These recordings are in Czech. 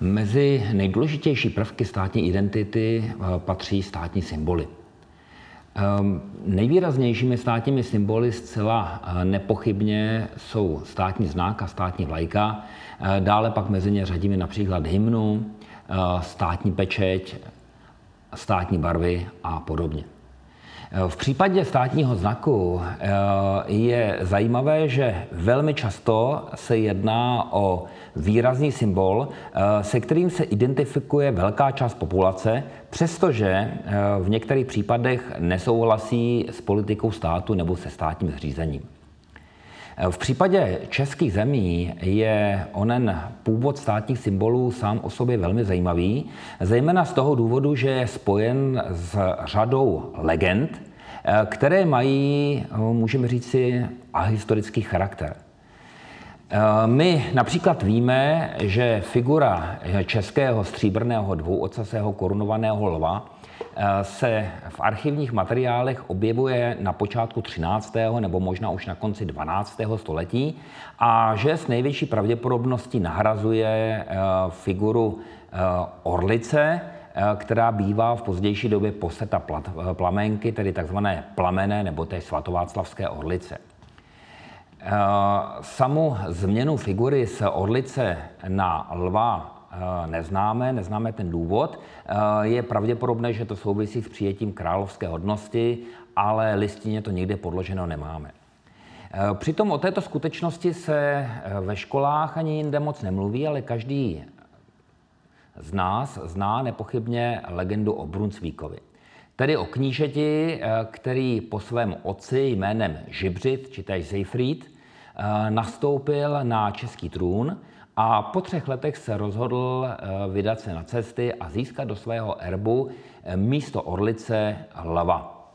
Mezi nejdůležitější prvky státní identity patří státní symboly. Ehm, nejvýraznějšími státními symboly zcela nepochybně jsou státní znak a státní vlajka. Dále pak mezi ně řadíme například hymnu, státní pečeť, státní barvy a podobně. V případě státního znaku eh, je zajímavé, že velmi často se jedná o výrazný symbol, eh, se kterým se identifikuje velká část populace, přestože eh, v některých případech nesouhlasí s politikou státu nebo se státním zřízením. V případě českých zemí je onen původ státních symbolů sám o sobě velmi zajímavý, zejména z toho důvodu, že je spojen s řadou legend, které mají, můžeme říci, ahistorický charakter. My například víme, že figura českého stříbrného dvouocasého korunovaného lva se v archivních materiálech objevuje na počátku 13. nebo možná už na konci 12. století a že s největší pravděpodobností nahrazuje eh, figuru eh, orlice, která bývá v pozdější době poseta plamenky, tedy takzvané plamené nebo té svatováclavské orlice. Samu změnu figury z orlice na lva Eh, neznáme, neznáme ten důvod. Eh, je pravděpodobné, že to souvisí s přijetím královské hodnosti, ale listině to nikde podloženo nemáme. Eh, přitom o této skutečnosti se ve školách ani jinde moc nemluví, ale každý z nás zná nepochybně legendu o Brunsvíkovi. Tedy o knížeti, který po svém otci jménem Žibřit, či též Seyfried, nastoupil na český trůn a po třech letech se rozhodl eh, vydat se na cesty a získat do svého erbu eh, místo orlice lva.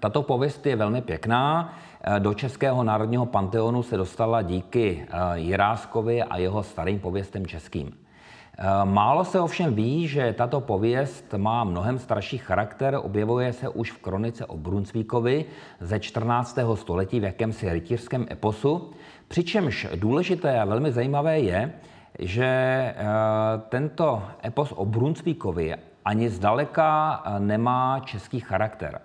Tato pověst je velmi pěkná. Eh, do Českého národního panteonu se dostala díky Jiráskovi a jeho starým pověstem českým. Málo se ovšem ví, že tato pověst má mnohem starší charakter, objevuje se už v kronice o Brunsvíkovi ze 14. století v jakémsi rytířském eposu, Přičemž důležité a velmi zajímavé je, že eh, tento epos o Brunsvíkovi ani zdaleka eh, nemá český charakter.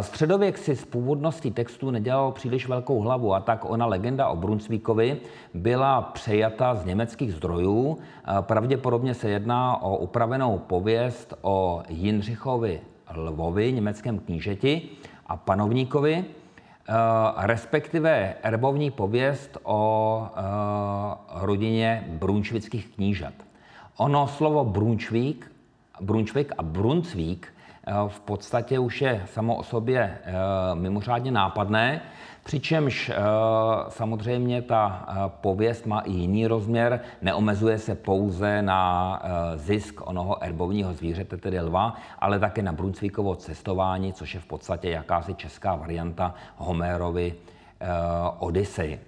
Středověk si z původnosti textu nedělal příliš velkou hlavu a tak ona legenda o Brunsvíkovi byla přejata z německých zdrojů. Pravděpodobně se jedná o upravenou pověst o Jindřichovi Lvovi, německém knížeti a panovníkovi, respektive erbovní pověst o rodině brunšvických knížat. Ono slovo Brunšvík, Brunšvik a Brunsvík uh, v podstatě už je samo o sobě uh, mimořádně nápadné, Přičemž eh, samozřejmě ta eh, pověst má i jiný rozměr, neomezuje se pouze na eh, zisk onoho erbovního zvířete, tedy lva, ale také na Brunsvíkovo cestování, což je v podstatě jakási česká varianta Homérovy Odyssey.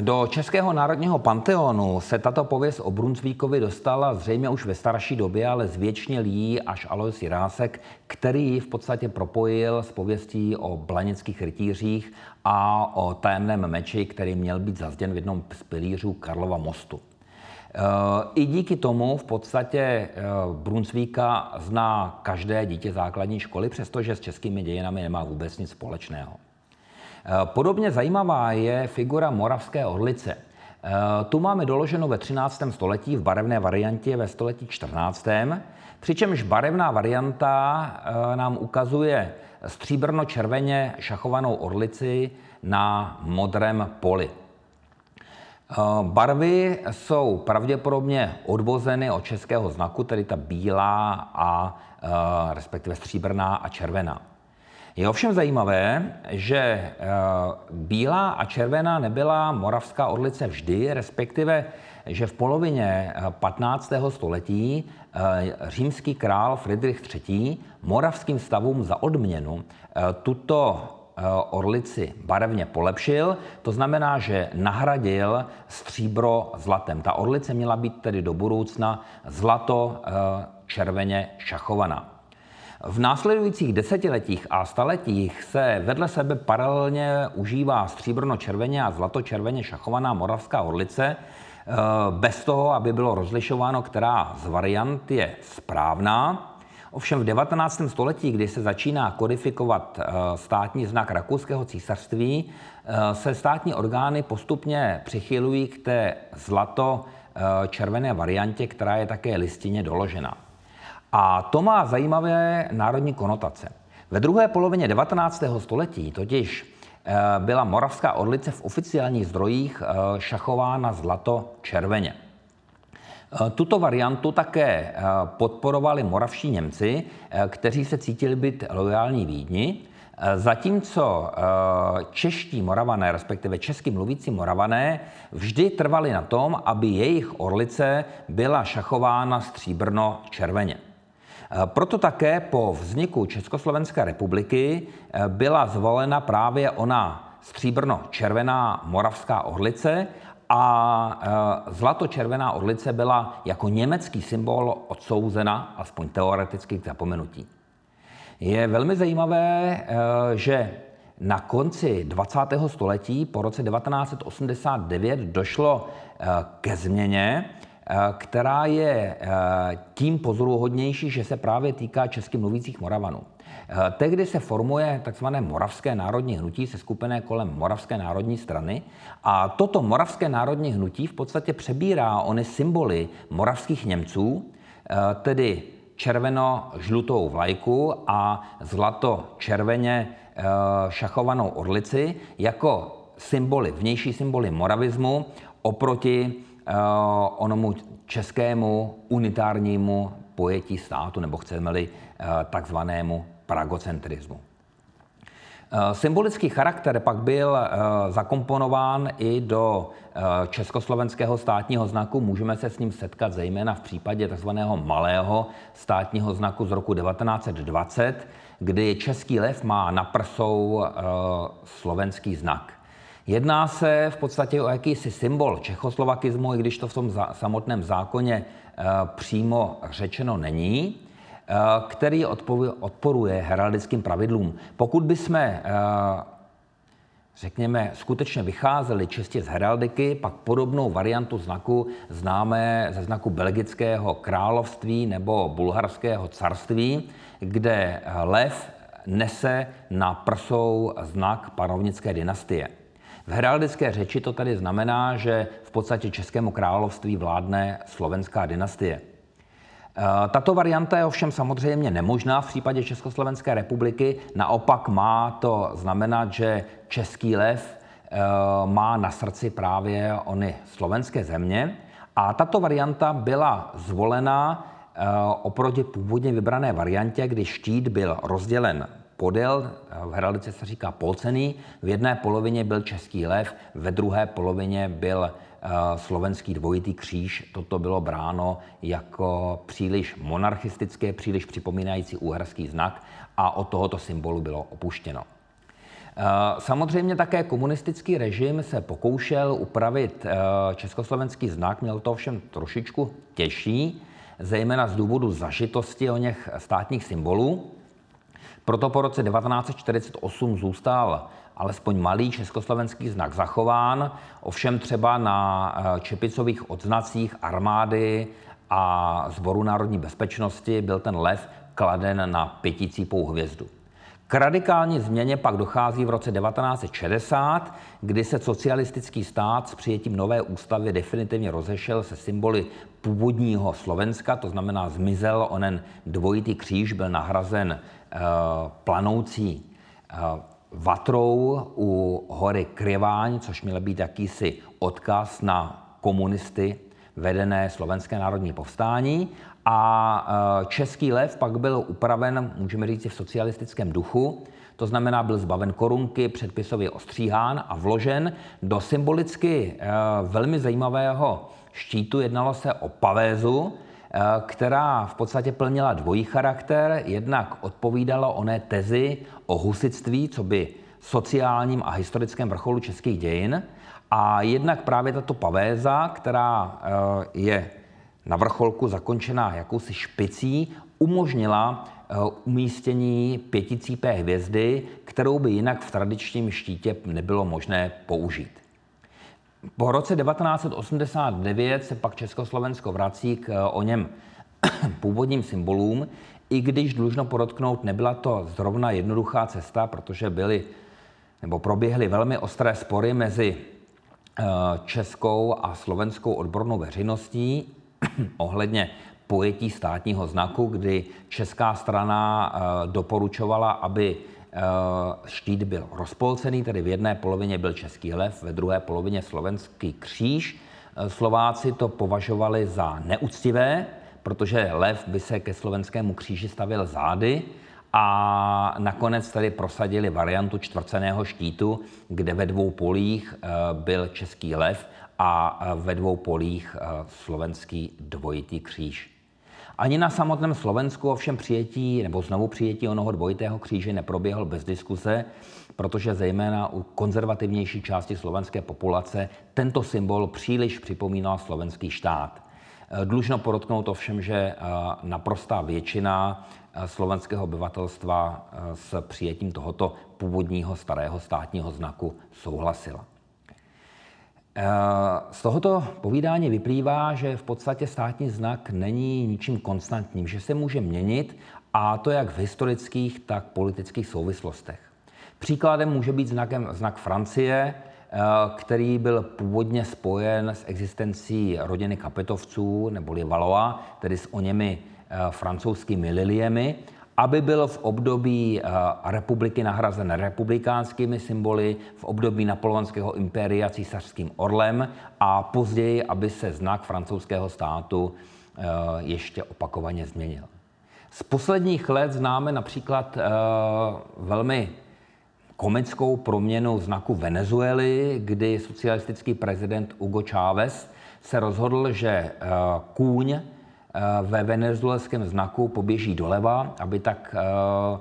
Do Českého národního panteonu se tato pověst o Brunsvíkovi dostala zřejmě už ve starší době, ale zvětšnil jí až Alois Jirásek, který ji v podstatě propojil s pověstí o blanických rytířích a o tajemném meči, který měl být zazděn v jednom z pilířů Karlova mostu. E, I díky tomu v podstatě e, Brunsvíka zná každé dítě základní školy, přestože s českými dějinami nemá vůbec nic společného. Eh, podobně zajímavá je figura moravské orlice. Eh, tu máme doloženo ve 13. století v barevné variantě ve století 14. Přičemž barevná varianta eh, nám ukazuje stříbrno-červeně šachovanou orlici na modrém poli. Barvy jsou pravděpodobně odvozeny od českého znaku, tedy ta bílá a respektive stříbrná a červená. Je ovšem zajímavé, že eh, bílá a červená nebyla moravská orlice vždy, respektive, že v polovině 15. Eh, století eh, římský král Friedrich III. moravským stavům za odměnu tuto orlici barevně polepšil, to znamená, že nahradil stříbro zlatem. Ta orlice měla být tedy do budoucna zlato červeně šachovaná. V následujících desetiletích a staletích se vedle sebe paralelně užívá stříbrno-červeně a zlato-červeně šachovaná moravská orlice. bez toho, aby bylo rozlišováno, která z variant je správná. Ovšem v 19. století, kdy se začíná kodifikovat státní znak rakouského císařství, se státní orgány postupně přichylují k té zlato-červené variantě, která je také listině doložena. A to má zajímavé národní konotace. Ve druhé polovině 19. století totiž eh, byla moravská orlice v oficiálních zdrojích eh, šachována zlato-červeně. Eh, tuto variantu také podporovali moravští Němci, kteří se cítili být lojální Vídni, zatímco čeští moravané, respektive česky mluvící moravané, vždy trvali na tom, aby jejich orlice byla šachována stříbrno-červeně. Eh, proto také po vzniku Československé republiky eh, byla zvolena právě ona stříbrno-červená moravská orlice a eh, zlato-červená orlice byla jako německý symbol odsouzena, aspoň teoreticky, k zapomenutí. Je velmi zajímavé, že na konci 20. století, po roce 1989, došlo ke změně která je eh, tím pozoruhodnější, že se právě týká česky mluvících Moravanů. Eh, tehdy se formuje tzv. Moravské národní hnutí se skupené kolem Moravské národní strany a toto Moravské národní hnutí v podstatě přebírá ony symboly moravských Němců, tedy červeno-žlutou vlajku a zlato-červeně šachovanou orlici jako symboly, vnější symboly moravismu oproti Eh, onomu českému unitárnímu pojetí státu, nebo chceme-li eh, takzvanému pragocentrismu. Eh, symbolický charakter pak byl zakomponován i do československého státního znaku. Můžeme se s ním setkat zejména v případě tzv. malého státního znaku z roku 1920, kdy český lev má na prsou slovenský znak. Jedná se v podstatě o jakýsi symbol čechoslovakismu, i když to v tom samotném zákoně eh, přímo řečeno není, eh, který odporuje heraldickým pravidlům. Pokud bychom eh, řekněme, skutečně vycházeli čistě z heraldiky, pak podobnou variantu znaku známe ze znaku belgického království nebo bulharského carství, kde lev nese na prsou znak panovnické dynastie. V heraldické řeči to tady znamená, že v podstatě Českému království vládne slovenská dynastie. Eh, tato varianta je ovšem samozřejmě nemožná v případě Československé republiky. Naopak má to znamenat, že Český lev eh, má na srdci právě ony slovenské země. A tato varianta byla zvolena eh, oproti původně vybrané variantě, kdy štít byl rozdělen podél, v heraldice se říká polcený, v jedné polovině byl český lev, ve druhé polovině byl eh, slovenský dvojitý kříž. Toto bylo bráno jako příliš monarchistické, příliš připomínající úherský znak a od tohoto symbolu bylo opuštěno. Eh, samozřejmě také komunistický režim se pokoušel upravit eh, československý znak, měl to ovšem trošičku těžší, zejména z důvodu zažitosti o něch státních symbolů. Proto po roce 1948 zůstal alespoň malý československý znak zachován, ovšem třeba na eh, čepicových odznacích armády a Zboru národní bezpečnosti byl ten lev kladen na pěticípou hvězdu. K radikální změně pak dochází v roce 1960, kdy se socialistický stát s přijetím nové ústavy definitivně rozešel se symboly původního Slovenska, to znamená zmizel onen dvojitý kříž, byl nahrazen Eh, planoucí eh, vatrou u hory Kryváň, což měl být jakýsi odkaz na komunisty vedené Slovenské národní povstání. A eh, český lev pak byl upraven, můžeme říct, v socialistickém duchu. To znamená, byl zbaven korunky, předpisově ostříhán a vložen do symbolicky velmi zajímavého štítu. Jednalo se o pavézu, Eh, která v podstatě plnila dvojí charakter. Jednak odpovídala oné tezi o husitství, co by sociálním a historickém vrcholu českých dějin. A jednak právě tato pavéza, která eh, je na vrcholku zakončená jakousi špicí, umožnila eh, umístění pěticípé hvězdy, kterou by jinak v tradičním štítě nebylo možné použít. Po roce 1989 se pak Československo vrací k eh, o něm původním symbolům, i když dlužno podotknout, nebyla to zrovna jednoduchá cesta, protože byly nebo proběhly velmi ostré spory mezi eh, českou a slovenskou odbornou veřejností ohledně pojetí státního znaku, kdy česká strana eh, doporučovala, aby eh, štít byl rozpolcený, tedy v jedné polovině byl český lev, ve druhé polovině slovenský kříž. Slováci to považovali za neúctivé, protože lev by se ke slovenskému kříži stavil zády a nakonec tady prosadili variantu čtvrceného štítu, kde ve dvou polích eh, byl český lev a eh, ve dvou polích eh, slovenský dvojitý kříž. Ani na samotném Slovensku ovšem přijetí nebo znovu přijetí onoho dvojitého kříže neproběhl bez diskuse, protože zejména u konzervativnější části slovenské populace tento symbol příliš připomínal slovenský štát. Dlužno podotknout ovšem, že naprostá většina slovenského obyvatelstva s přijetím tohoto původního starého státního znaku souhlasila. Z tohoto povídání vyplývá, že v podstatě státní znak není ničím konstantním, že se může měnit a to jak v historických, tak politických souvislostech. Příkladem může být znakem, znak Francie, který byl původně spojen s existencí rodiny Kapetovců neboli Valois, tedy s o němi Eh, francouzskými liliemi, aby byl v období eh, republiky nahrazen republikánskými symboly, v období napoleonského impéria císařským orlem a později, aby se znak francouzského státu eh, ještě opakovaně změnil. Z posledních let známe například velmi komickou proměnu znaku Venezuely, kdy socialistický prezident Hugo Chávez se rozhodl, že kůň Eh, ve venezuelském znaku poběží doleva, aby tak eh,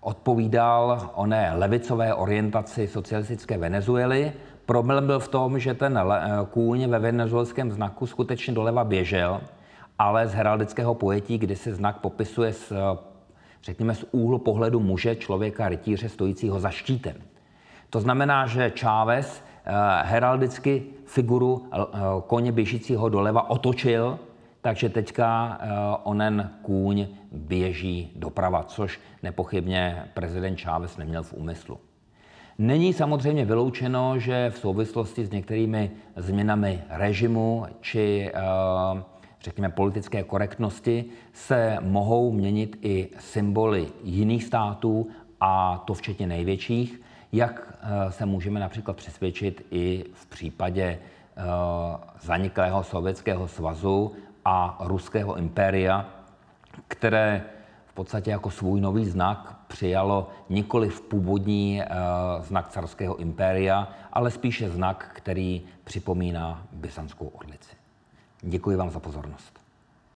odpovídal oné levicové orientaci socialistické Venezuely. Problém byl v tom, že ten eh, kůň ve venezuelském znaku skutečně doleva běžel, ale z heraldického pojetí, kdy se znak popisuje z, řekněme, z úhlu pohledu muže, člověka, rytíře stojícího za štítem. To znamená, že Chávez heraldicky figuru koně běžícího doleva otočil takže teďka eh, onen kůň běží doprava, což nepochybně prezident Chávez neměl v úmyslu. Není samozřejmě vyloučeno, že v souvislosti s některými změnami režimu či eh, řekněme politické korektnosti se mohou měnit i symboly jiných států a to včetně největších, jak eh, se můžeme například přesvědčit i v případě zaniklého Sovětského svazu a ruského impéria, které v podstatě jako svůj nový znak přijalo nikoli v původní uh, znak carského impéria, ale spíše znak, který připomíná byzantskou orlici. Děkuji vám za pozornost.